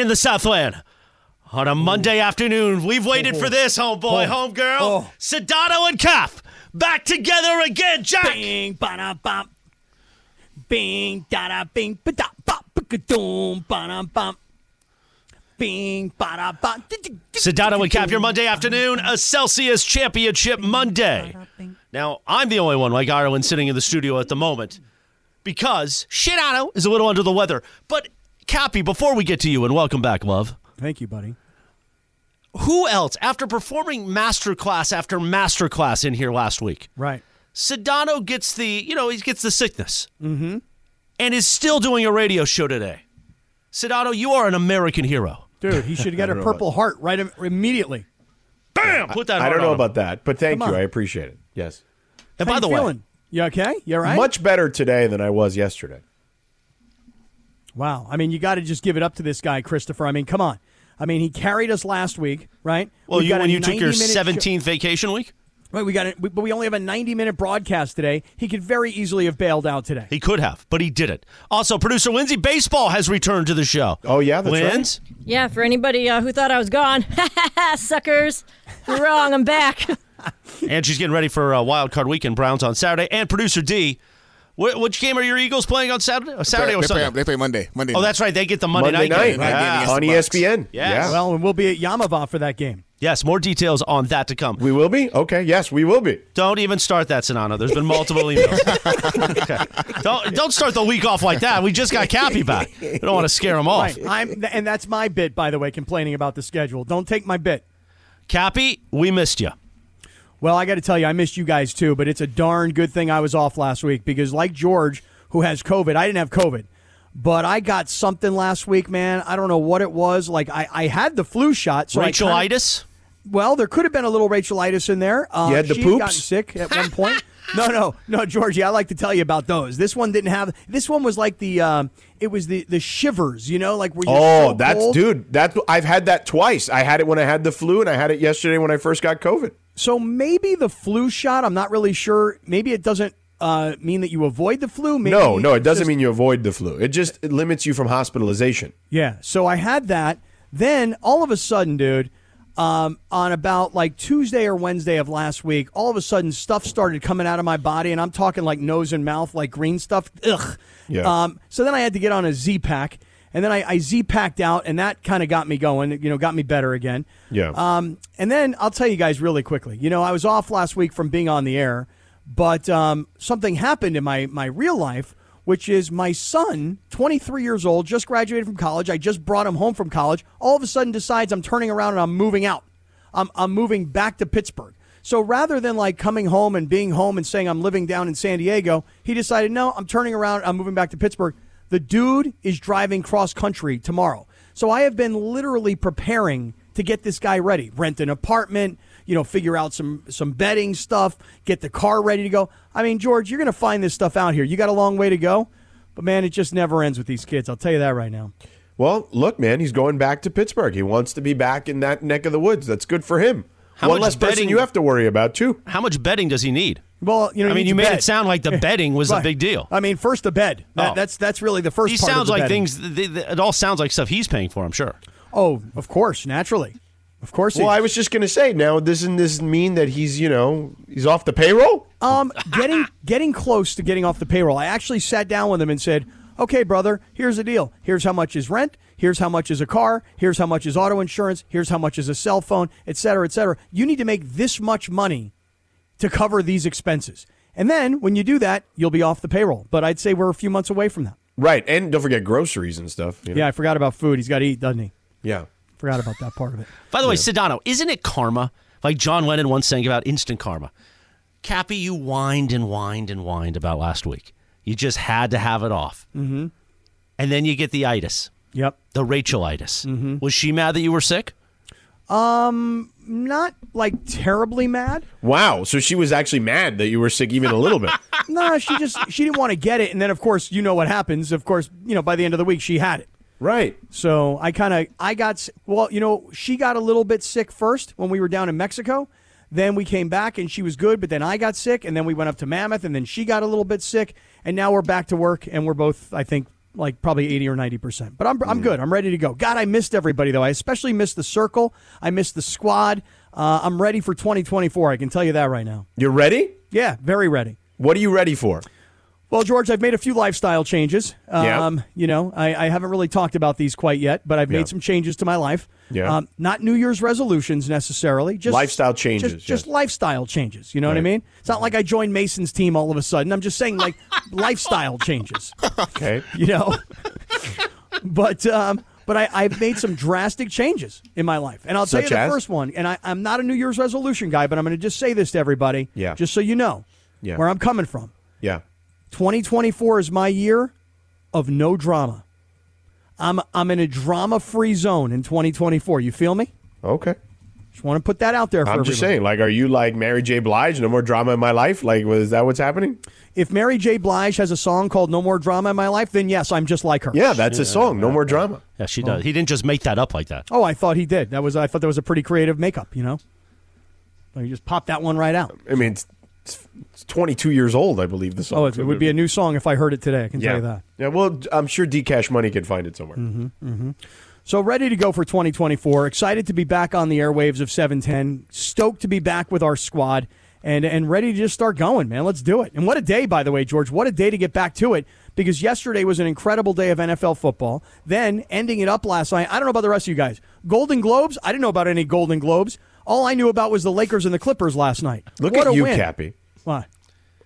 in the Southland. On a Monday afternoon, we've waited for this, homeboy, homegirl. Oh. Sedano and Kap back together again, Jack. Bing, ba da bum. Bing, da da bing, ba da bop, ba ka doom, ba da bum. Bing, ba da bum. Sedano and Kap, your Monday afternoon, a Celsius Championship Monday. Now, I'm the only one like Ireland sitting in the studio at the moment because Sedano is a little under the weather. But, Cappy, before we get to you, and welcome back, love, Thank you, buddy. who else, after performing masterclass after masterclass in here last week, Right. Sedano gets the, you know, he gets the sickness mm-hmm. and is still doing a radio show today. Sedano, you are an American hero. Dude, he should get a Purple Heart right im- immediately. Bam! Put that on. I don't know on him. about that, but thank Come you. on. I appreciate it. Yes. And How by you the way, feeling? You okay? You all right? Much better today than I was yesterday. Wow. I mean, you got to just give it up to this guy, Christopher. I mean, come on. I mean, he carried us last week, right? well, We've you when you took your 90-minute show- 17th vacation week, Right, we got it, but we only have a 90 minute broadcast today. He could very easily have bailed out today. he could have, but he didn't. Also, producer Lindsay Baseball has returned to the show. Oh, yeah, that's right. Yeah, for anybody uh, who thought I was gone, suckers, you're wrong. I'm back. and she's getting ready for uh, Wild Card Weekend. Browns on Saturday, and producer D. Wh- which game are your Eagles playing on Saturday? Or Saturday they, or they, Sunday? play, they play Monday. Monday. Oh, that's right. They get the Monday, Monday night, night, game. Night Yeah. on the Bucks. ESPN. Yes. Yeah. Well, and we'll be at Yamava for that game. Yes, more details on that to come. we will be? Okay. Yes, we will be. Don't even start that, Sedano. There's been multiple emails. okay. Don't don't start the week off like that. We just got Cappy back. We don't want to scare him off. Right. I'm, and that's my bit, by the way, complaining about the schedule. Don't take my bit. Cappy, we missed you. Well, I got to tell you, I missed you guys too, but it's a darn good thing I was off last week because, like George, who has COVID, I didn't have COVID, but I got something last week, man. I don't know what it was. Like, I, I had the flu shot. So I kinda- well, there could have been a little Rachelitis in there. Uh, You had the she poops? gotten sick at one point. no, no, no, Georgie. I like to tell you about those. This one didn't have. This one was like the. Um, it was the the shivers. You know, like where you're Oh, so that's cold. dude. That's I've had that twice. I had it when I had the flu, and I had it yesterday when I first got COVID. So maybe the flu shot. I'm not really sure. Maybe it doesn't uh, mean that you avoid the flu. Maybe no, no, it doesn't just- mean you avoid the flu. It just it limits you from hospitalization. Yeah. So I had that. Then all of a sudden, dude, um, on about like Tuesday or Wednesday of last week, all of a sudden stuff started coming out of my body, and I'm talking like nose and mouth, like green stuff. Ugh. Yeah. Um, so then I had to get on a Z pack, and then I, I Z packed out, and that kind of got me going. You know, got me better again. Yeah. Um, and then I'll tell you guys really quickly. You know, I was off last week from being on the air, but um, something happened in my my real life, which is my son, 23 years old, just graduated from college. I just brought him home from college. All of a sudden, decides I'm turning around and I'm moving out. I'm I'm moving back to Pittsburgh. So rather than like coming home and being home and saying I'm living down in San Diego, he decided no, I'm turning around. I'm moving back to Pittsburgh. The dude is driving cross country tomorrow. So I have been literally preparing to get this guy ready. Rent an apartment, you know, figure out some some bedding stuff, get the car ready to go. I mean, George, you're going to find this stuff out here. You got a long way to go, but man, it just never ends with these kids. I'll tell you that right now. Well, look, man, he's going back to Pittsburgh. He wants to be back in that neck of the woods. That's good for him. How One much less person betting- you have to worry about too. How much betting does he need? Well, you know, I mean, you made bed. it sound like the betting was a big deal. I mean, first the bed. That, Oh. That's that's really the first. He part of sounds the like betting. things. th- th- It all sounds like stuff he's paying for. I'm sure. Oh, of course, naturally, of course. Well. I was just going to say. Now, doesn't this mean that he's you know he's off the payroll? Um, getting getting close to getting off the payroll. I actually sat down with him and said, "Okay, brother, here's the deal. Here's how much is rent. Here's how much is a car. Here's how much is auto insurance. Here's how much is a cell phone, et cetera, et cetera. You need to make this much money to cover these expenses, and then when you do that, you'll be off the payroll. But I'd say we're a few months away from that. Right, and don't forget groceries and stuff. you know? Yeah, I forgot about food. He's got to eat, doesn't he? yeah. Forgot about that part of it. By the way, Sedano, isn't it karma? Like John Lennon once sang about instant karma. Cappy, you whined and whined and whined about last week. You just had to have it off. Mm-hmm. And then you get the itis, Yep. the Rachelitis. Mm-hmm. Was she mad that you were sick? Um, Not like terribly mad. Wow. So she was actually mad that you were sick even a little bit. No, she just she didn't want to get it, and then of course you know what happens. Of course, you know by the end of the week she had it. Right. So I kind of I got well, you know, she got a little bit sick first when we were down in Mexico. Then we came back and she was good, but then I got sick, and then we went up to Mammoth, and then she got a little bit sick, and now we're back to work, and we're both I think like probably 80 or 90%. But I'm, I'm good. I'm ready to go. God, I missed everybody, though. I especially missed the circle. I missed the squad. Uh, I'm ready for 2024. I can tell you that right now. You're ready? Yeah, very ready. What are you ready for? Well, George, I've made a few lifestyle changes. Yeah. Um, You know, I, I haven't really talked about these quite yet, but I've made some changes to my life. Yeah. Um, not New Year's resolutions necessarily. Just Lifestyle changes, Just, just yes. lifestyle changes. You know what I mean? It's not like I joined Mason's team all of a sudden. I'm just saying like lifestyle changes. Okay. You know. but um, but I, I've made some drastic changes in my life, and I'll tell Such you the as? first one. And I, I'm not a New Year's resolution guy, but I'm going to just say this to everybody. Yeah. Just so you know. Yeah. Where I'm coming from. Yeah. 2024 is my year of no drama. I'm I'm in a drama free zone in 2024. You feel me? Okay. Just want to put that out there for I'm just everybody. saying, like, are you like Mary J. Blige? No more drama in my life? Like, was that what's happening? If Mary J. Blige has a song called "No More Drama in My Life," then yes, I'm just like her. Yeah, that's a song. No more drama. Yeah, she oh. does. He didn't just make that up like that. Oh, I thought he did. That was I thought that was a pretty creative makeup. You know, like you just popped that one right out. I mean, it's, it's, it's 22 years old, I believe the song. Oh, it, it would be a new song if I heard it today. I can yeah. tell you that. Yeah, well, I'm sure D Cash Money could find it somewhere. Mm-hmm. So ready to go for 2024. Excited to be back on the airwaves of 710. Stoked to be back with our squad and and ready to just start going, man. Let's do it. And what a day, by the way, George. What a day to get back to it because yesterday was an incredible day of NFL football. Then ending it up last night. I don't know about the rest of you guys. Golden Globes. I didn't know about any Golden Globes. All I knew about was the Lakers and the Clippers last night. Look What at a you, win. Cappy. Why?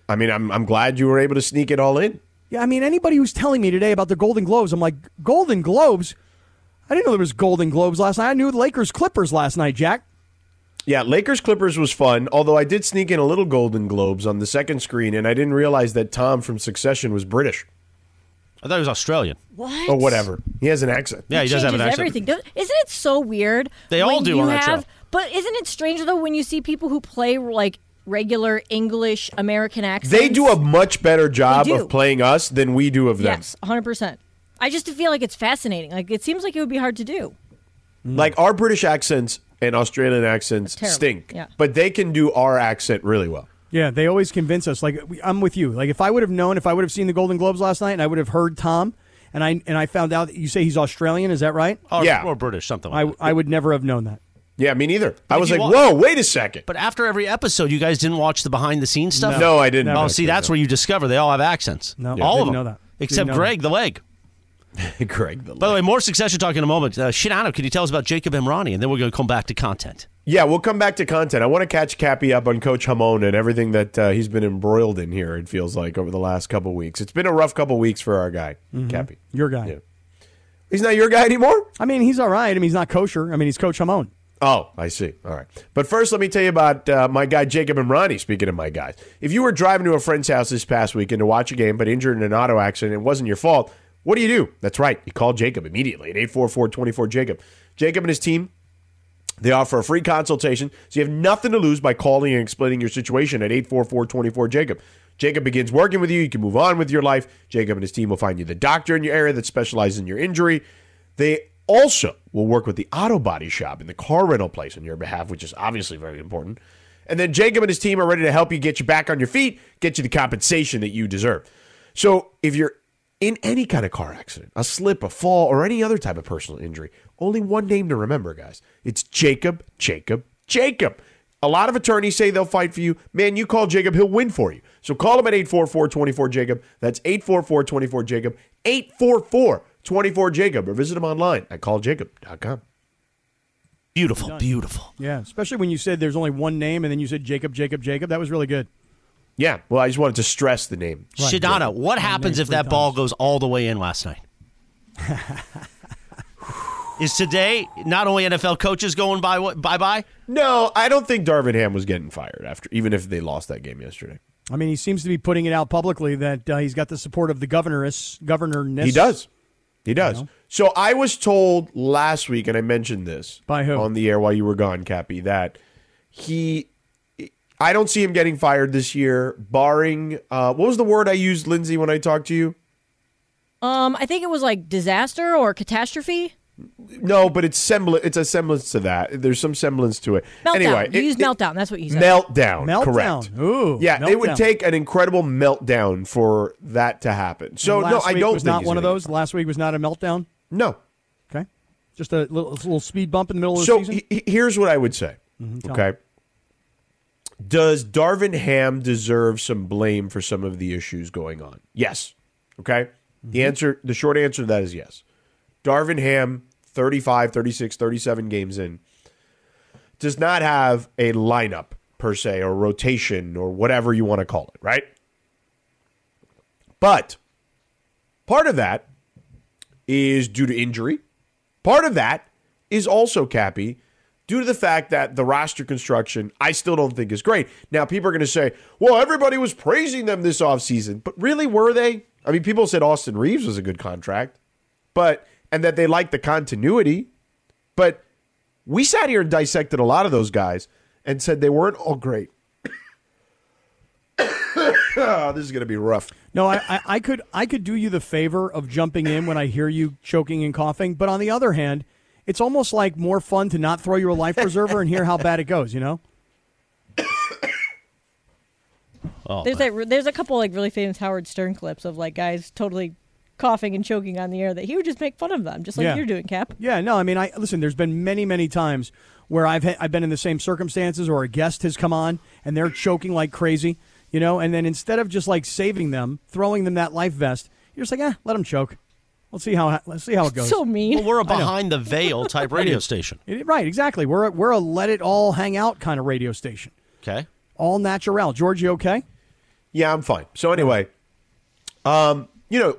I mean, I'm, I'm glad you were able to sneak it all in. Yeah, I mean, anybody who's telling me today about the Golden Globes, I'm like, Golden Globes? I didn't know there was Golden Globes last night. I knew the Lakers Clippers last night, Jack. Yeah, Lakers Clippers was fun, although I did sneak in a little Golden Globes on the second screen, and I didn't realize that Tom from Succession was British. I thought he was Australian. What? Or whatever. He has an accent. Yeah, he does have an accent. everything. Isn't it so weird? They all do you on that show. But isn't it strange though when you see people who play like regular English American accents? They do a much better job of playing us than we do of them. yes, hundred percent. I just feel like it's fascinating. Like it seems like it would be hard to do. Mm. Like our British accents and Australian accents Terrible. stink, Yeah. but they can do our accent really well. Yeah, they always convince us. Like we- I'm with you. Like if I would have known, if I would have seen the Golden Globes last night, and I would have heard Tom, and I and I found out that you say he's Australian. Is that right? Or, Yeah. or British, something like I that. I would never have known that. Yeah, me neither. I was like, wa- whoa, wait a second. But after every episode, you guys didn't watch the behind the scenes stuff? no, I didn't. Oh, see, that's where you discover they all have accents. No, all didn't of them. know that. Except Didn't know Greg the leg. Greg. The By the way, more succession talk in a moment. Uh, Sedano, can you tell us about Jacob Emrani? And then we're going to come back to content. Yeah, we'll come back to content. I want to catch Cappy up on Coach Hamon and everything that uh, he's been embroiled in here. It feels like over the last couple weeks. It's been a rough couple weeks for our guy, Cappy. Your guy. Yeah. He's not your guy anymore. I mean, he's all right. I mean, he's not kosher. I mean, he's Coach Hamon. Oh, I see. All right. But first, let me tell you about uh, my guy, Jacob Emrani. Speaking of my guys, if you were driving to a friend's house this past weekend to watch a game but injured in an auto accident, it wasn't your fault. What do you do? That's right. You call Jacob immediately at 844 24 Jacob. Jacob and his team, they offer a free consultation, so you have nothing to lose by calling and explaining your situation at 844 24 Jacob. Jacob begins working with you. You can move on with your life. Jacob and his team will find you the doctor in your area that specializes in your injury. They also will work with the auto body shop and the car rental place on your behalf, which is obviously very important. And then Jacob and his team are ready to help you get you back on your feet, get you the compensation that you deserve. So if you're in any kind of car accident, a slip, a fall, or any other type of personal injury, only one name to remember, guys. It's Jacob, Jacob, Jacob. A lot of attorneys say they'll fight for you. Man, you call Jacob, he'll win for you. So call him at 844 24 Jacob. That's 844 24 Jacob. 844 24 Jacob. Or visit him online at calljacob.com. Beautiful, beautiful. Yeah, especially when you said there's only one name and then you said Jacob, Jacob, Jacob. That was really good. Yeah, well, I just wanted to stress the name. Sedano, what happens name if three that ball goes all the way in last night? Is today not only NFL coaches going bye bye bye? No, I don't think Darvin Ham was getting fired after, even if they lost that game yesterday. I mean, he seems to be putting it out publicly that uh, he's got the support of the governoress, governorness. He does. He does. So I was told last week, and I mentioned this By who? on the air while you were gone, Cappy, that he. I don't see him getting fired this year, barring. Uh, what was the word I used, Lindsay, when I talked to you? Um, I think it was like disaster or catastrophe. No, but it's semblant. It's a semblance to that. There's some semblance to it. Meltdown. Anyway, you it- use it- meltdown. That's what you said. Meltdown. Meltdown. Correct. Ooh, yeah, it would take an incredible meltdown for that to happen. So And no, I week don't was think not he's one of those. Last week was not a meltdown. No. Okay, just a little, a little speed bump in the middle of the So season. he- he- here's what I would say. Mm-hmm, tell Okay. Does Darvin Ham deserve some blame for some of the issues going on? Yes. Okay. The mm-hmm. answer, the short answer to that is yes. Darvin Ham, 35, 36, 37 games in, does not have a lineup per se or rotation or whatever you want to call it, right? But part of that is due to injury. Part of that is also Cappy due to the fact that the roster construction I still don't think is great. Now people are going to say, "Well, everybody was praising them this offseason." But really were they? I mean, people said Austin Reaves was a good contract, but and that they like the continuity, but we sat here and dissected a lot of those guys and said they weren't all great. oh, this is going to be rough. No, I, I, I could I could do you the favor of jumping in when I hear you choking and coughing, but on the other hand, it's almost like more fun to not throw you a life preserver and hear how bad it goes. You know? Oh, There's that. There's a couple like really famous Howard Stern clips of like guys totally coughing and choking on the air that he would just make fun of them, just like Yeah. you're doing, Cap. Yeah. No, I mean, I listen. There's been many many times where I've ha- I've been in the same circumstances, or a guest has come on and they're choking like crazy, you know, and then instead of just like saving them, throwing them that life vest, you're just like, ah, let them choke. Let's see how let's see how it goes. So mean. well, we're a behind the veil type radio station. It- right, exactly. We're a, we're a let it all hang out kind of radio station. Okay. All natural. George, you okay? Yeah, I'm fine. So anyway, um, you know,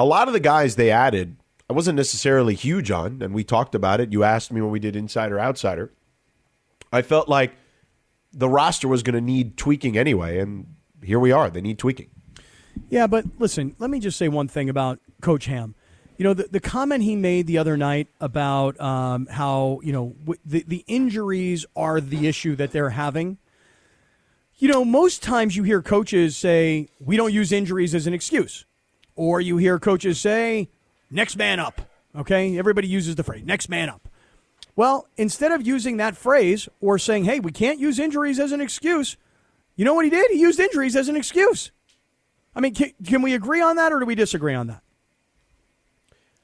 a lot of the guys they added, I wasn't necessarily huge on, and we talked about it. You asked me when we did Insider Outsider. I felt like the roster was going to need tweaking anyway, and here we are. They need tweaking. Yeah, but listen, let me just say one thing about Coach Ham. You know, the, the comment he made the other night about um, how, you know, w- the, the injuries are the issue that they're having. You know, most times you hear coaches say, we don't use injuries as an excuse. Or you hear coaches say, next man up. Okay? Everybody uses the phrase, next man up. Well, instead of using that phrase or saying, hey, we can't use injuries as an excuse, you know what he did? He used injuries as an excuse. I mean, can, can we agree on that or do we disagree on that?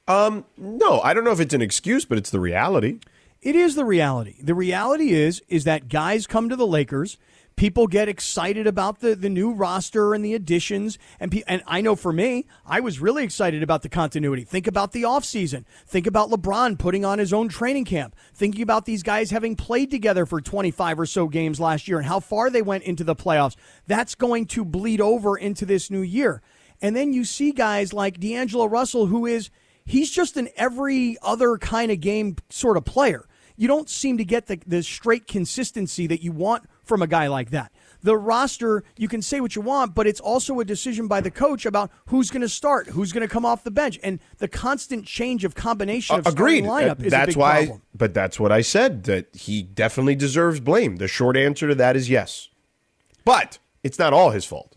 Um, No, I don't know if it's an excuse, but it's the reality. It is the reality. The reality is is that guys come to the Lakers, people get excited about the, the new roster and the additions and pe- and I know for me, I was really excited about the continuity. Think about the offseason. Think about LeBron putting on his own training camp. Thinking about these guys having played together for 25 or so games last year and how far they went into the playoffs. That's going to bleed over into this new year. And then you see guys like D'Angelo Russell who is he's just an every other kind of game sort of player. You don't seem to get the, the straight consistency that you want from a guy like that. The roster, you can say what you want, but it's also a decision by the coach about who's going to start, who's going to come off the bench, and the constant change of combination of Uh, Agreed. starting lineup is that's a big why, problem. but that's what I said that he definitely deserves blame. The short answer to that is yes, but it's not all his fault.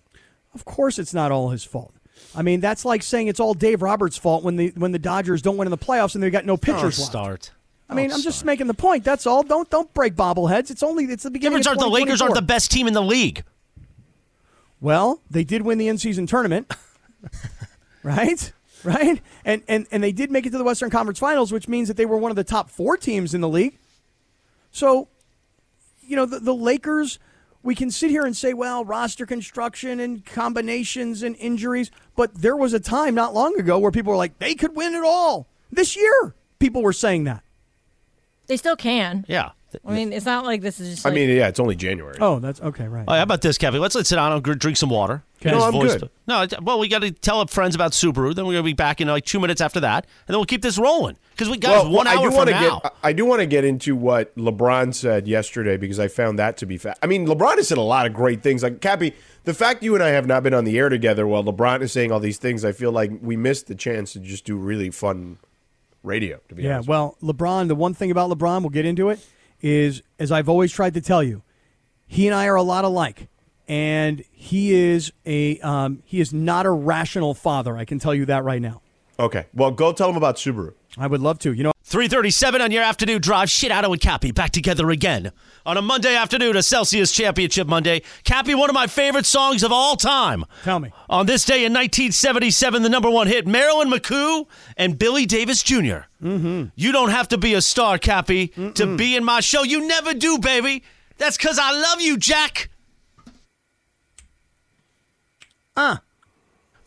Of course, it's not all his fault. I mean, that's like saying it's all Dave Roberts' fault when the when the Dodgers don't win in the playoffs and they got no pitchers Don't left. start. I mean, oh, I'm just making the point. That's all. Don't don't break bobbleheads. It's only it's the beginning. Difference of are the Lakers aren't the best team in the league. Well, they did win the in-season tournament, right? Right, and and and they did make it to the Western Conference Finals, which means that they were one of the top four teams in the league. So, you know, the, the Lakers. We can sit here and say, well, roster construction and combinations and injuries, but there was a time not long ago where people were like, they could win it all this year. People were saying that. They still can. Yeah. I mean, it's not like this is just. I like- mean, yeah, it's only January. Oh, that's okay, right? Oh, how about this, Kevin? Let's let sit down and gr- drink some water. Get No, I'm voice good. to- no, well, we got to tell our friends about Subaru. Then we're going to be back in like two minutes after that, and then we'll keep this rolling because we got one I hour do from wanna now. Get, I do want to get into what LeBron said yesterday because I found that to be fact. I mean, LeBron has said a lot of great things. Like Cappy, the fact you and I have not been on the air together while LeBron is saying all these things, I feel like we missed the chance to just do really fun radio. To be Yeah, honest, well, LeBron, the one thing about LeBron, we'll get into it, is as I've always tried to tell you, he and I are a lot alike. And he is a um, he is not a rational father. I can tell you that right now. okay. Well, go tell him about Subaru. I would love to. You know, 337 on your afternoon drive. Sedano and Cappy back together again on a Monday afternoon, a Celsius Championship Monday. Cappy, one of my favorite songs of all time. Tell me. On this day in 1977, the number one hit, Marilyn McCoo and Billy Davis junior Mm-hmm. You don't have to be a star, Cappy, to be in my show. You never do, baby. That's because I love you, Jack. Uh.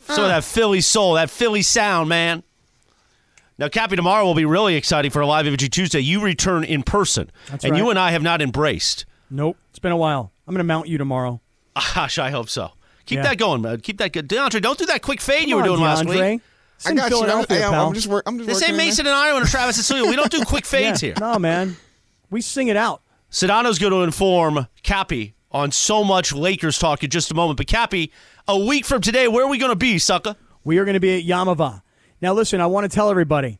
So that Philly soul, that Philly sound, man. Now, Cappy, tomorrow will be really exciting for a Live Imaging Tuesday. You return in person, That's and you and I have not embraced. Nope. It's been a while. I'm going to mount you tomorrow. Gosh, I hope so. Keep Yeah. that going, man. Keep that good. DeAndre, don't do that quick fade you were on, doing last week. It's I in got you. Philadelphia, Hey, I'm, pal. I'm just work. I'm just This working ain't on Mason and Ireland or Travis and Celia. We don't do quick fades Yeah. here. No, man. We sing it out. Sedano's going to inform Cappy on so much Lakers talk in just a moment. But Cappy, a week from today, where are we going to be, sucker? We are going to be at Yamava. Now, listen, I want to tell everybody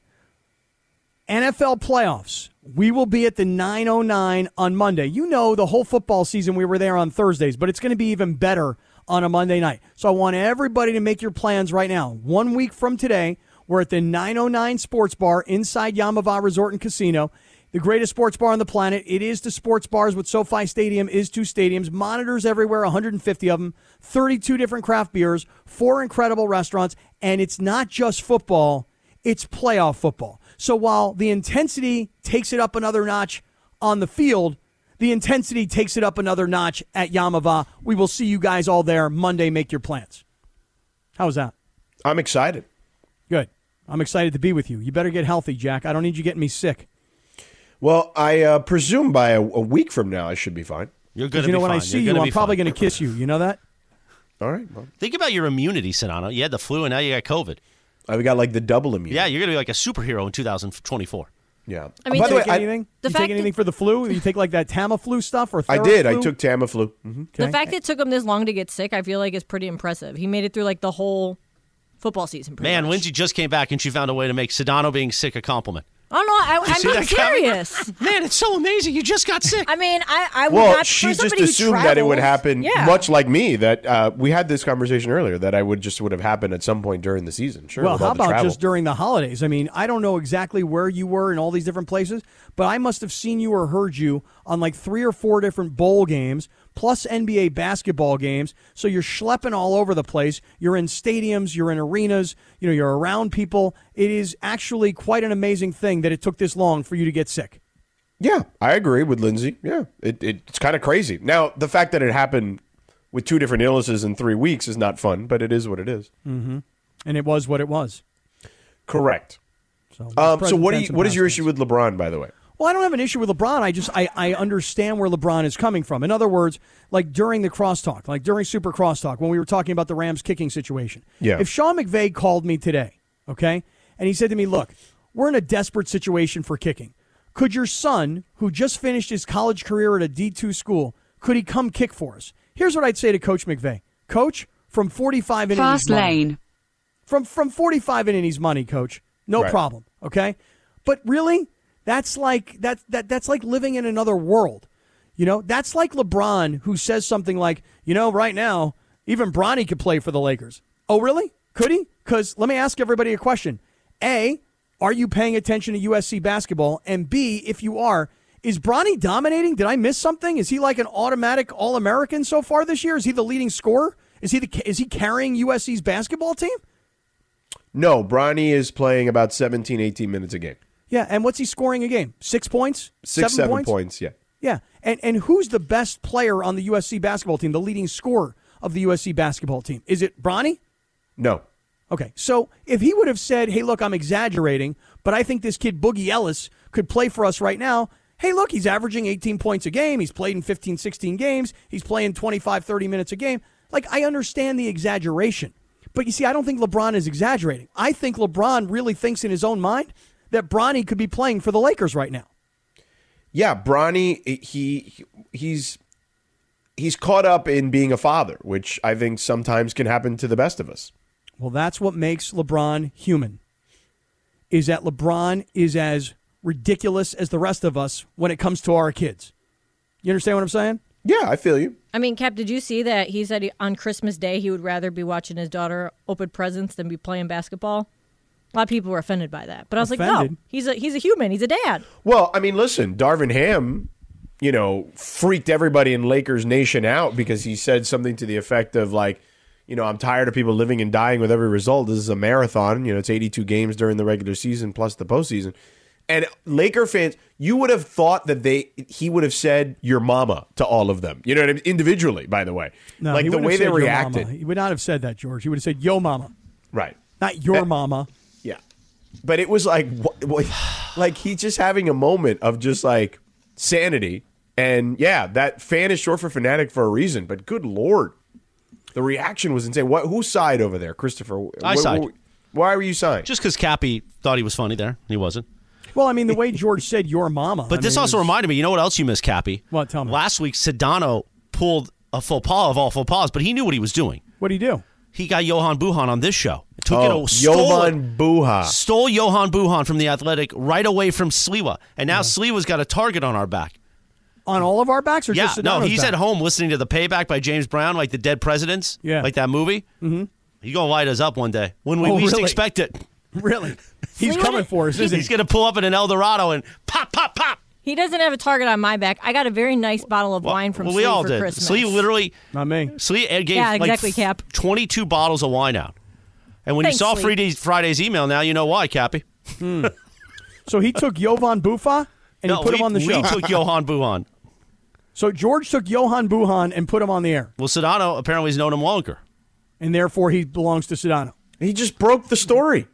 NFL playoffs. We will be at the 909 on Monday. You know, the whole football season, we were there on Thursdays, but it's going to be even better on a Monday night. So I want everybody to make your plans right now. One week from today, we're at the 909 Sports Bar inside Yamava Resort and Casino. The greatest sports bar on the planet. It is to sports bars what SoFi Stadium is to stadiums, monitors everywhere, 150 of them, 32 different craft beers, four incredible restaurants, and it's not just football, it's playoff football. So while the intensity takes it up another notch on the field, the intensity takes it up another notch at Yamava. We will see you guys all there Monday. Make your plans. How was that? I'm excited. Good. I'm excited to be with you. You better get healthy, Jack. I don't need you getting me sick. Well, I uh, presume by a, a week from now I should be fine. You're Because going to you know be when fine. I see You're you, gonna I'm probably going to kiss you. You know that? All right. Well, Think about your immunity, Sedano. You had the flu, and now you got COVID. I've got like the double immunity. Yeah, you're going to be like a superhero in 2024. Yeah. I mean, By the the- way, Take I, anything? the you fact take anything that- for the flu? You take like that Tamiflu stuff or I did. I took Tamiflu. hmm The fact that it took him this long to get sick, I feel like is pretty impressive. He made it through like the whole football season. Pretty Man, much. Lindsay just came back, and she found a way to make Sedano being sick a compliment. Oh no, I, see I'm that being coming? serious. Man, it's so amazing. You just got sick. I mean, I, I would Well, not. she for just somebody who assumed that it would happen, yeah. much like me. That uh, we had this conversation earlier. That I would just would have happened at some point during the season. Sure. Well, how about travel. just during the holidays? I mean, I don't know exactly where you were in all these different places, but I must have seen you or heard you on like three or four different bowl games, plus NBA basketball games. So you're schlepping all over the place. You're in stadiums, you're in arenas, you know, you're around people. It is actually quite an amazing thing that it took this long for you to get sick. Yeah, I agree with Lindsay. Yeah, it, it, it's kind of crazy. Now, the fact that it happened with two different illnesses in three weeks is not fun, but it is what it is. And it was what it was. Correct. So, Um, so, what do you, what is your issue with LeBron, by the way? Well, I don't have an issue with LeBron. I just I, I understand where LeBron is coming from. In other words, like during the crosstalk, like during Super Crosstalk, when we were talking about the Rams kicking situation. Yeah. If Sean McVay called me today, okay, and he said to me, "Look, we're in a desperate situation for kicking. Could your son, who just finished his college career at a D two school, could he come kick for us?" Here's what I'd say to Coach McVay: Coach, from 45 innings, Fast money- lane. from from 45 innings money coach no Right. problem okay but really that's like that, that that's like living in another world you know that's like lebron who says something like you know right now even bronny could play for the lakers oh really could he because let me ask everybody a question a are you paying attention to usc basketball and b if you are is Bronny dominating? Did I miss something? Is he like an automatic All-American so far this year? Is he the leading scorer? Is he the is he carrying USC's basketball team? No, Bronny is playing about 17, 18 minutes a game. Yeah, and what's he scoring a game? Six points? Six, seven points? yeah. Yeah, and and who's the best player on the USC basketball team? The leading scorer of the USC basketball team is it Bronny? No. Okay, so if he would have said, "Hey, look, I'm exaggerating, but I think this kid Boogie Ellis could play for us right now." Hey, look, he's averaging 18 points a game. He's played in 15, 16 games. He's playing 25, 30 minutes a game. Like I understand the exaggeration. But you see, I don't think LeBron is exaggerating. I think LeBron really thinks in his own mind that Bronny could be playing for the Lakers right now. Yeah, Bronny, he he's he's caught up in being a father, which I think sometimes can happen to the best of us. Well, that's what makes LeBron human. Is that LeBron is as ridiculous as the rest of us when it comes to our kids. You understand what I'm saying? Yeah, I feel you. I mean, Cap, did you see that he said he, on Christmas Day he would rather be watching his daughter open presents than be playing basketball? A lot of people were offended by that, but I was like, no, he's a he's a human. He's a dad. Well, I mean, listen, Darvin Ham, you know, freaked everybody in Lakers Nation out because he said something to the effect of like, you know, I'm tired of people living and dying with every result. This is a marathon. You know, it's 82 games during the regular season plus the postseason. And Laker fans, you would have thought that they he would have said your mama to all of them. You know what I mean? Individually, by the way. No, like the way they reacted. mama. He would not have said that, George. He would have said, "Yo, mama," Right. not your Uh, mama. Yeah. But it was like, wh- wh- like he's just having a moment of just like sanity. And yeah, that fan is short for fanatic for a reason. But good lord, the reaction was insane. What? Whose side over there, Christopher? I Wh- wh- side. Why were you signed? Just because Cappy thought he was funny there, he wasn't. Well, I mean, the way George said "your mama," But I this mean, also was- reminded me. You know what else you missed, Cappy? What? Tell me. Last week, Sedano pulled a faux pas of all faux pas, but he knew what he was doing. What do he do? He got Johan Buhan on this show. Took oh, it, stole it, Jovan Buha. stole Johan Buhan from the Athletic right away from Sliwa, and now Sliwa's got a target on our back. On all of our backs, or Yeah, just no, he's back? at home listening to the Payback by James Brown, like the Dead Presidents, Yeah. like that movie. Mm-hmm. He's gonna light us up one day when we Oh, least really? expect it. Really, he's coming for us, isn't He's gonna pull up in an Eldorado and pop, pop, pop. He doesn't have a target on my back. I got a very nice bottle of wine from well, Slee we all for did. Christmas. Slee literally Not me. Slee Ed gave Yeah, exactly, f- Cap. 22 bottles of wine out. And when Thanks, you saw Slee. Friday's, Friday's email, now you know why, Cappy. Hmm. So he took Jovan Buha and no, he put we, him on the show. we took Johan Buhan. so George took Johan Buhan and put him on the air, Well, Sedano apparently has known him longer. and therefore he belongs to Sedano. He just broke the story.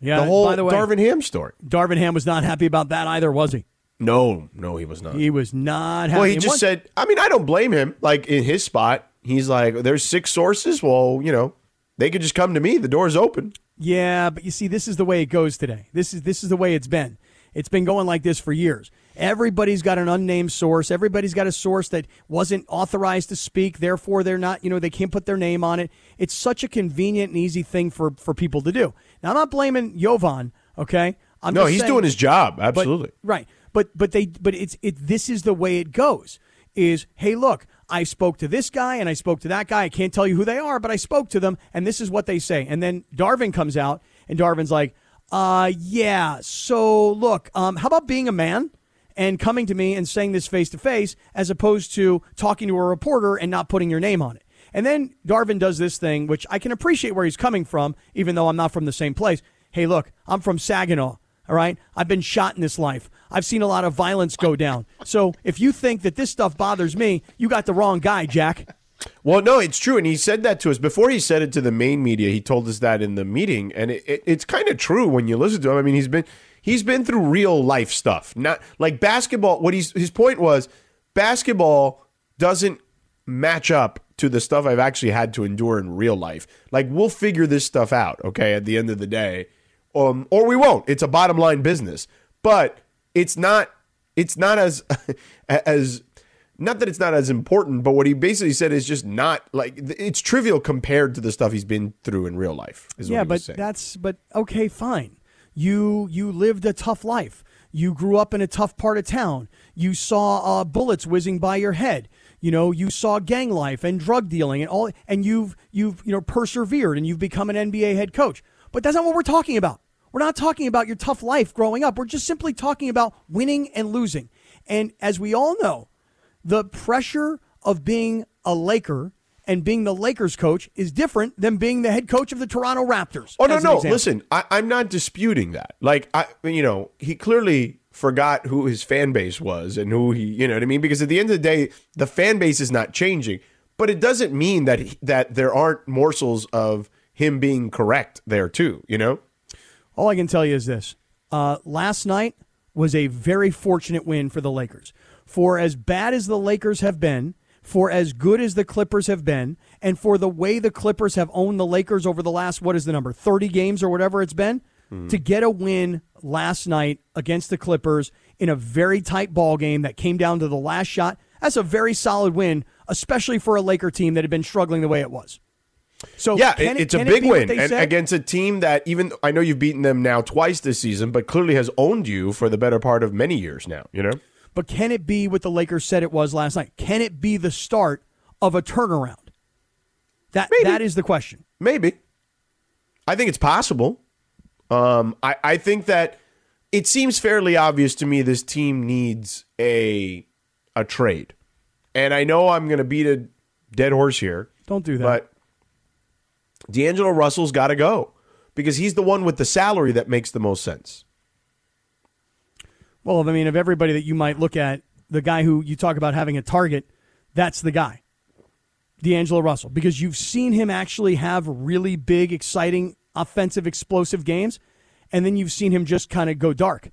Yeah. The whole by the way, Darvin Ham story. Darvin Ham was not happy about that either, was he? No, no, he was not. He was not happy. Well, he just said, I mean, I don't blame him. Like in his spot, he's like, there's six sources. Well, you know, they could just come to me. The door's open. Yeah, but you see, this is the way it goes today. This is this is the way it's been. It's been going like this for years. Everybody's got an unnamed source. Everybody's got a source that wasn't authorized to speak. Therefore, they're not. You know, they can't put their name on it. It's such a convenient and easy thing for for people to do. Now, I'm not blaming Jovan. Okay, I'm No, he's saying- doing his job. but- Absolutely. right. But but they but it's it. This is the way it goes. Is hey, look, I spoke to this guy and I spoke to that guy. I can't tell you who they are, but I spoke to them, and this is what they say. And then Darvin comes out, and Darvin's like, uh, yeah. So look, um, how about being a man? And coming to me and saying this face to face, as opposed to talking to a reporter and not putting your name on it. And then Darvin does this thing, which I can appreciate where he's coming from, even though I'm not from the same place. Hey, look, I'm from Saginaw. All right. I've been shot in this life. I've seen a lot of violence go down. So if you think that this stuff bothers me, you got the wrong guy, Jack. Well, no, it's true, and he said that to us before. He said it to the main media. He told us that in the meeting, and it, it, it's kind of true when you listen to him. I mean, he's been he's been through real life stuff, not like basketball. What he's his point was, basketball doesn't match up to the stuff I've actually had to endure in real life. Like we'll figure this stuff out, okay, at the end of the day, um, or we won't. It's a bottom line business, but it's not. It's not as as not that it's not as important, but what he basically said is just not like it's trivial compared to the stuff he's been through in real life. Is yeah, what but saying. that's but okay, fine. You you lived a tough life. You grew up in a tough part of town. You saw uh, bullets whizzing by your head. You know, you saw gang life and drug dealing and all, and you've you've you know persevered and you've become an NBA head coach. But that's not what we're talking about. We're not talking about your tough life growing up. We're just simply talking about winning and losing. And as we all know, the pressure of being a Laker and being the Lakers coach is different than being the head coach of the Toronto Raptors. Oh no, no! example. Listen, I, I'm not disputing that. Like, I, you know, he clearly forgot who his fan base was and who he, you know what I mean? Because at the end of the day, the fan base is not changing, but it doesn't mean that he, that there aren't morsels of him being correct there too. You know? All I can tell you is this: uh, last night was a very fortunate win for the Lakers. For as bad as the Lakers have been, for as good as the Clippers have been, and for the way the Clippers have owned the Lakers over the last what is the number thirty games or whatever it's been, to get a win last night against the Clippers in a very tight ball game that came down to the last shot. That's a very solid win, especially for a Laker team that had been struggling the way it was. So Yeah, it- it- it's a can it big win and against a team that even I know you've beaten them now twice this season, but clearly has owned you for the better part of many years now. You know? But can it be what the Lakers said it was last night? Can it be the start of a turnaround? That Maybe. that is the question. Maybe. I think it's possible. Um, I, I think that it seems fairly obvious to me this team needs a a trade. And I know I'm going to beat a dead horse here, Don't do that. but D'Angelo Russell's got to go because he's the one with the salary that makes the most sense. Well, I mean, of everybody that you might look at, the guy who you talk about having a target, that's the guy, D'Angelo Russell, because you've seen him actually have really big, exciting, offensive, explosive games, and then you've seen him just kind of go dark.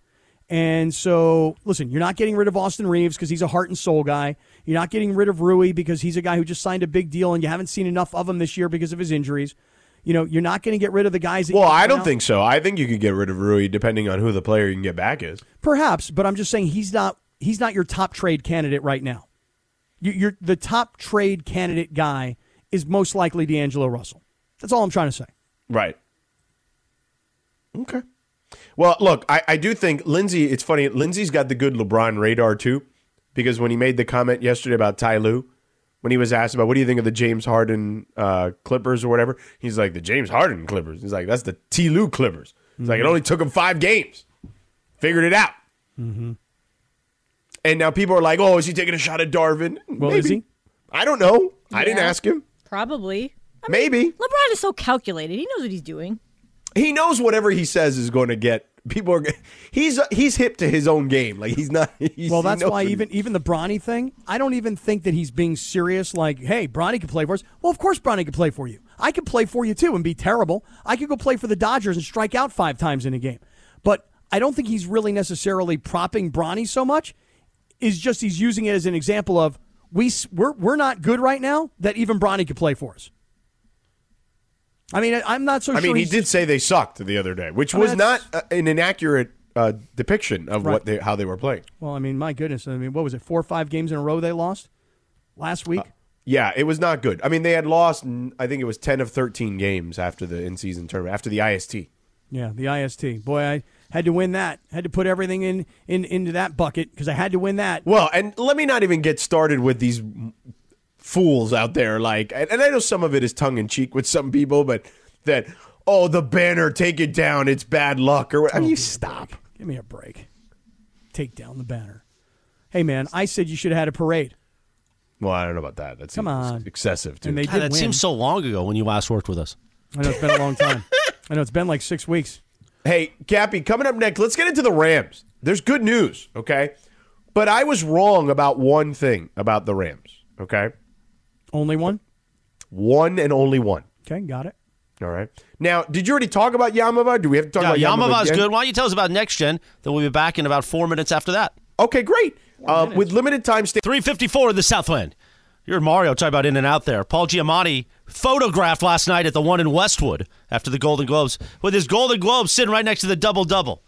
And so, listen, you're not getting rid of Austin Reaves because he's a heart and soul guy. You're not getting rid of Rui because he's a guy who just signed a big deal, and you haven't seen enough of him this year because of his injuries. You know, you're not going to get rid of the guys. That Well, I don't out. think so. I think you could get rid of Rui depending on who the player you can get back is. Perhaps, but I'm just saying he's not he's not your top trade candidate right now. You, you're the top trade candidate guy is most likely D'Angelo Russell. That's all I'm trying to say. Right. Okay. Well, look, I, I do think Lindsay, it's funny, Lindsay's got the good LeBron radar too, because when he made the comment yesterday about Ty Lue, when he was asked about what do you think of the James Harden uh, Clippers or whatever, he's like, the James Harden Clippers. He's like, that's the Ty Lue Clippers. He's like, it only took him five games. Figured it out. And now people are like, oh, is he taking a shot at Darvin? Well, Maybe. is he? I don't know. I didn't ask him. Probably. Maybe. LeBron is so calculated. He knows what he's doing. He knows whatever he says is going to get people are he's he's hip to his own game like he's not he's, Well, that's why even even the Bronny thing, I don't even think that he's being serious. Like, hey, Bronny can play for us. Well, of course, Bronny can play for you. I could play for you too and be terrible. I could go play for the Dodgers and strike out five times in a game. But I don't think he's really necessarily propping Bronny so much. Is just he's using it as an example of we we're we're not good right now that even Bronny could play for us. I mean, I'm not so sure. I sure. mean he did say they sucked the other day which I mean, was not that's- uh, an inaccurate uh, depiction of Right. what they how they were playing Well, I mean, my goodness. I mean, what was it? Four or five games in a row they lost last week. yeah it was not good i mean they had lost mm, i think it was 10 of 13 games after the in-season tournament after the ist Yeah, the IST. Boy, I had to win that. Had to put everything in, in into that bucket because I had to win that. well and let me not even get started with these fools out there like and and i know some of it is tongue-in-cheek with some people but that oh the banner take it down it's bad luck or what I mean, you stop Give me a break. Take down the banner. Hey, man, I said you should have had a parade. Well, I don't know about that. That's Come on. excessive too. And they God, did that win. seems so long ago when you last worked with us. I know it's been a long time. I know it's been like six weeks. hey, Cappy, coming up next, let's get into the Rams. There's good news, okay? But I was wrong about one thing about the Rams, okay? Only one? One and only one. Okay, got it. All right. Now, did you already talk about Yamava? Do we have to talk Yeah, about Yamava? Yamava's again? good. Why don't you tell us about next gen? Then we'll be back in about four minutes after that. Okay, great. Uh, with limited time stay. 354 in the Southland. You're Mario talking about in and out there. Paul Giamatti photographed last night at the one in Westwood after the Golden Globes with his Golden Globe sitting right next to the double double.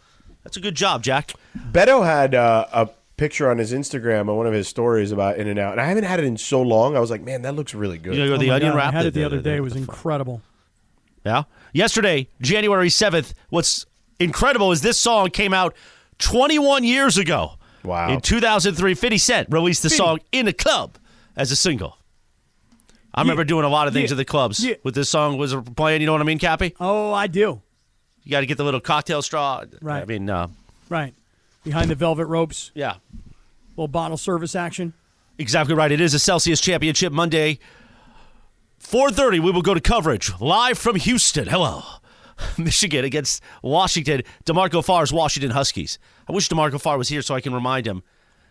That's a good job, Jack. Beto had uh, a picture on his Instagram on one of his stories about In and Out, and I haven't had it in so long. I was like, man, that looks really good. You know, Oh the my onion God, wrap. I had it the other day. It was incredible. Yeah. Yesterday, January 7th, what's incredible is this song came out 21 years ago. Wow. In 2003, 50 Cent released the song in a club as a single. I remember doing a lot of things yeah, at the clubs yeah. with this song was playing. You know what I mean, Cappy? Oh, I do. You got to get the little cocktail straw. Right. I mean, uh, Right. Behind the velvet ropes, yeah. little bottle service action. Exactly right. It is a Celsius Championship Monday. 4:30 we will go to coverage live from Houston. Hello. Michigan against Washington. DeMarco Farr's Washington Huskies. I wish DeMarco Farr was here so I can remind him.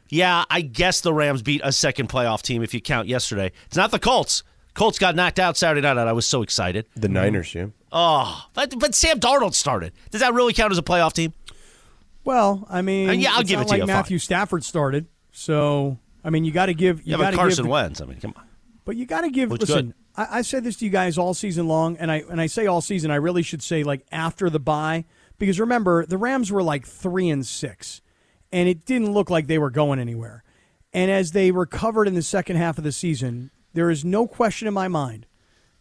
Yeah, I guess the Rams beat a second playoff team if you count yesterday. It's not the Colts. Colts got knocked out Saturday night and I was so excited. The Niners, yeah. Oh, but, but Sam Darnold started. Does that really count as a playoff team? Well, I mean, Uh, yeah, I'll it's give not it to like you, Matthew Stafford started. So, I mean, you got to give. You Yeah, got but Carson give, Wentz. I mean, come on. But you got to give. Looks listen, I, I said this to you guys all season long, and I and I say all season. I really should say like after the bye, because remember the Rams were like three and six, and it didn't look like they were going anywhere. And as they recovered in the second half of the season, there is no question in my mind,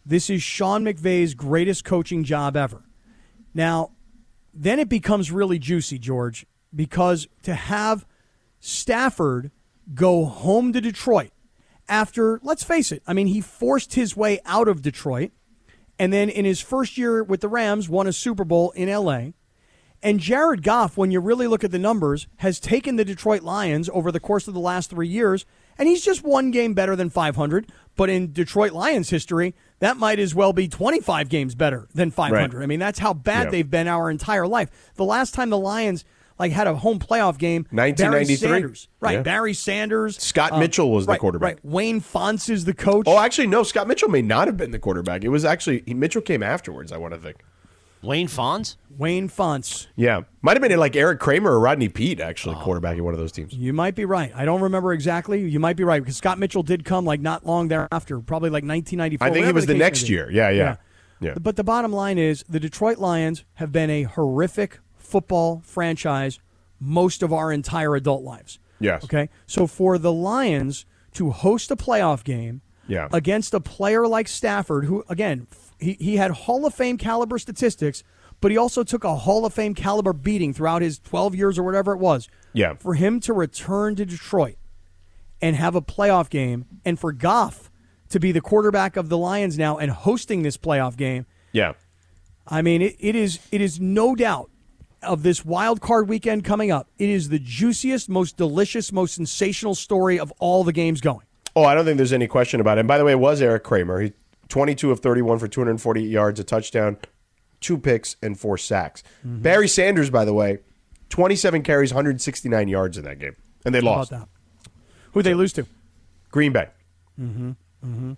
this is Sean McVay's greatest coaching job ever. Now, then it becomes really juicy, George, because to have Stafford go home to Detroit after, let's face it, I mean, he forced his way out of Detroit and then in his first year with the Rams won a Super Bowl in LA. And Jared Goff, when you really look at the numbers, has taken the Detroit Lions over the course of the last three years, and he's just one game better than 500. But in Detroit Lions history, that might as well be 25 games better than 500. Right. I mean, that's how bad they've been our entire life. The last time the Lions like had a home playoff game, Barry 1993. Sanders, right? Yeah. Barry Sanders, Scott um, Mitchell was the right, quarterback. Right, Wayne Fontes is the coach. Oh, actually, no. Scott Mitchell may not have been the quarterback. It was actually he, Mitchell came afterwards. I want to think. Wayne Fontes? Wayne Fontes. Yeah, might have been like Eric Kramer or Rodney Peete actually oh. quarterbacking one of those teams. You might be right. I don't remember exactly. You might be right because Scott Mitchell did come like not long thereafter, probably like 1994. I think he was the case next year. Yeah, yeah, yeah. But the bottom line is the Detroit Lions have been a horrific football franchise most of our entire adult lives. Yes. Okay. So for the Lions to host a playoff game Yeah. against a player like Stafford, who again f- he, he had Hall of Fame caliber statistics, but he also took a Hall of Fame caliber beating throughout his 12 years or whatever it was. Yeah. For him to return to Detroit and have a playoff game, and for Goff to be the quarterback of the Lions now and hosting this playoff game, Yeah. I mean, it, it is it is no doubt of this wild card weekend coming up. It is the juiciest, most delicious, most sensational story of all the games going. Oh, I don't think there's any question about it. And by the way, it was Eric Kramer. He 22 of 31 for 248 yards, a touchdown, two picks, and four sacks. Mm-hmm. Barry Sanders, by the way, 27 carries, 169 yards in that game, and they lost. Who they lose to? Green Bay. Mm-hmm.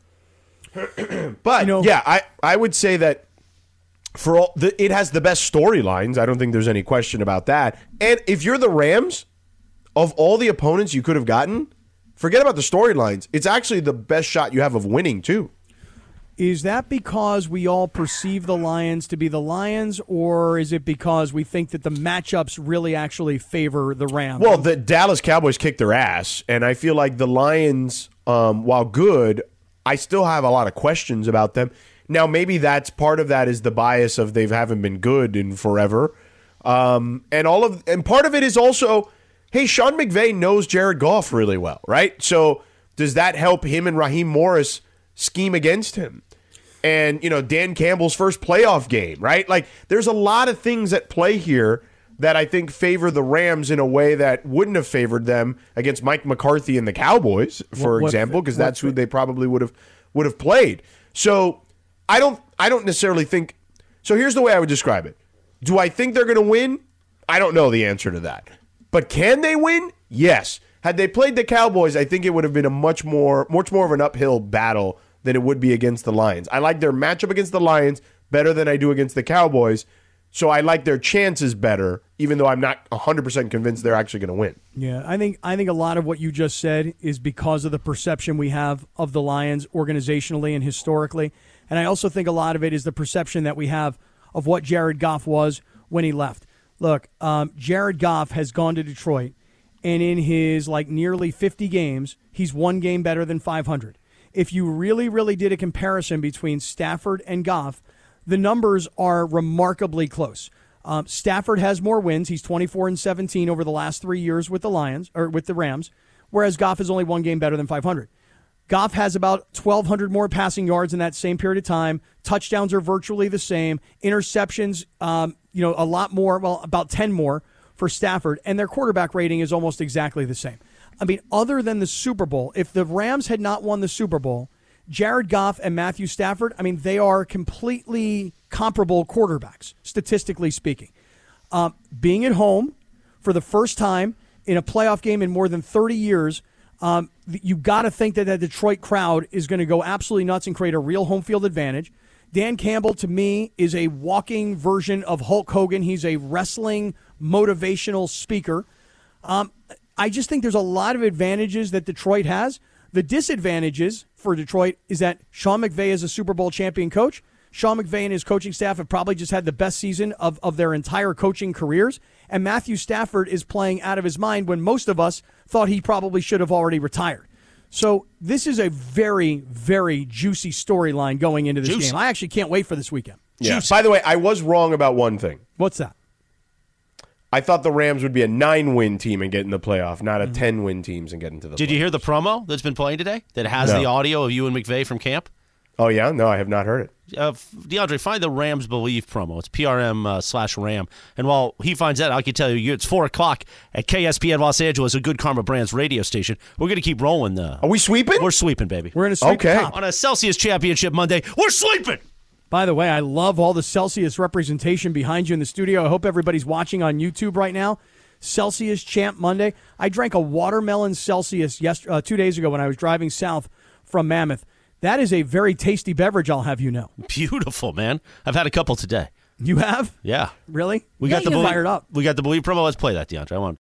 but You know- yeah, I I would say that for all the, it has the best storylines. I don't think there's any question about that. And if you're the Rams, of all the opponents you could have gotten, forget about the storylines. It's actually the best shot you have of winning too. Is that because we all perceive the Lions to be the Lions, or is it because we think that the matchups really actually favor the Rams? Well, the Dallas Cowboys kicked their ass, and I feel like the Lions, um, while good, I still have a lot of questions about them. Now, maybe that's part of that is the bias of they haven't been good in forever, um, and all of and part of it is also, hey, Sean McVay knows Jared Goff really well, right? So does that help him and Raheem Morris scheme against him? And you know Dan Campbell's first playoff game, right? Like there's a lot of things at play here that I think favor the Rams in a way that wouldn't have favored them against Mike McCarthy and the Cowboys, for What- what- example, because that's who they probably would have would have played. So I don't I don't necessarily think so here's the way I would describe it. Do I think they're going to win? I don't know the answer to that. But can they win? Yes. Had they played the Cowboys, I think it would have been a much more much more of an uphill battle than it would be against the Lions. I like their matchup against the Lions better than I do against the Cowboys. So I like their chances better, even though I'm not 100% convinced they're actually going to win. Yeah, I think I think a lot of what you just said is because of the perception we have of the Lions organizationally and historically, and I also think a lot of it is the perception that we have of what Jared Goff was when he left. Look, um, Jared Goff has gone to Detroit, and in his like nearly 50 games, he's one game better than 500. If you really, really did a comparison between Stafford and Goff, the numbers are remarkably close. Um, Stafford has more wins. He's 24 and 17 over the last three years with the Lions or with the Rams, whereas Goff is only one game better than 500. Goff has about 1,200 more passing yards in that same period of time. Touchdowns are virtually the same. Interceptions, um, you know, a lot more. Well, about 10 more for Stafford, and their quarterback rating is almost exactly the same. I mean, other than the Super Bowl, if the Rams had not won the Super Bowl, Jared Goff and Matthew Stafford, I mean, they are completely comparable quarterbacks, statistically speaking. Um, being at home for the first time in a playoff game in more than 30 years, um, you got to think that the Detroit crowd is going to go absolutely nuts and create a real home field advantage. Dan Campbell, to me, is a walking version of Hulk Hogan. He's a wrestling motivational speaker. Um, I just think there's a lot of advantages that Detroit has. The disadvantages for Detroit is that Sean McVay is a Super Bowl champion coach. Sean McVay and his coaching staff have probably just had the best season of, of their entire coaching careers. And Matthew Stafford is playing out of his mind when most of us thought he probably should have already retired. So this is a very, very juicy storyline going into this Juicy. game. I actually can't wait for this weekend. Yeah. By the way, I was wrong about one thing. What's that? I thought the Rams would be a nine win team and get in the playoff, not a 10 win teams and get into the Did you hear the promo that's been playing today that has No. the audio of you and McVay from camp? Oh yeah, no, I have not heard it. Uh, DeAndre, find the Rams Believe promo. It's PRM uh, slash Ram. And while he finds that, I can tell you it's 4 o'clock at KSPN Los Angeles, a Good Karma Brands radio station. We're going to keep rolling. Uh, Are we sweeping? we're sweeping, baby. We're in a sweep Okay. top. On a Celsius Championship Monday, we're sweeping. By the way, I love all the Celsius representation behind you in the studio. I hope everybody's watching on YouTube right now. Celsius Champ Monday. I drank a watermelon Celsius yes, uh, two days ago when I was driving south from Mammoth. That is a very tasty beverage, I'll have you know. Beautiful, man. I've had a couple today. You have? Yeah. Really? We Yeah, got the you Believe, fired up. We got the Believe promo. Let's play that, DeAndre. I want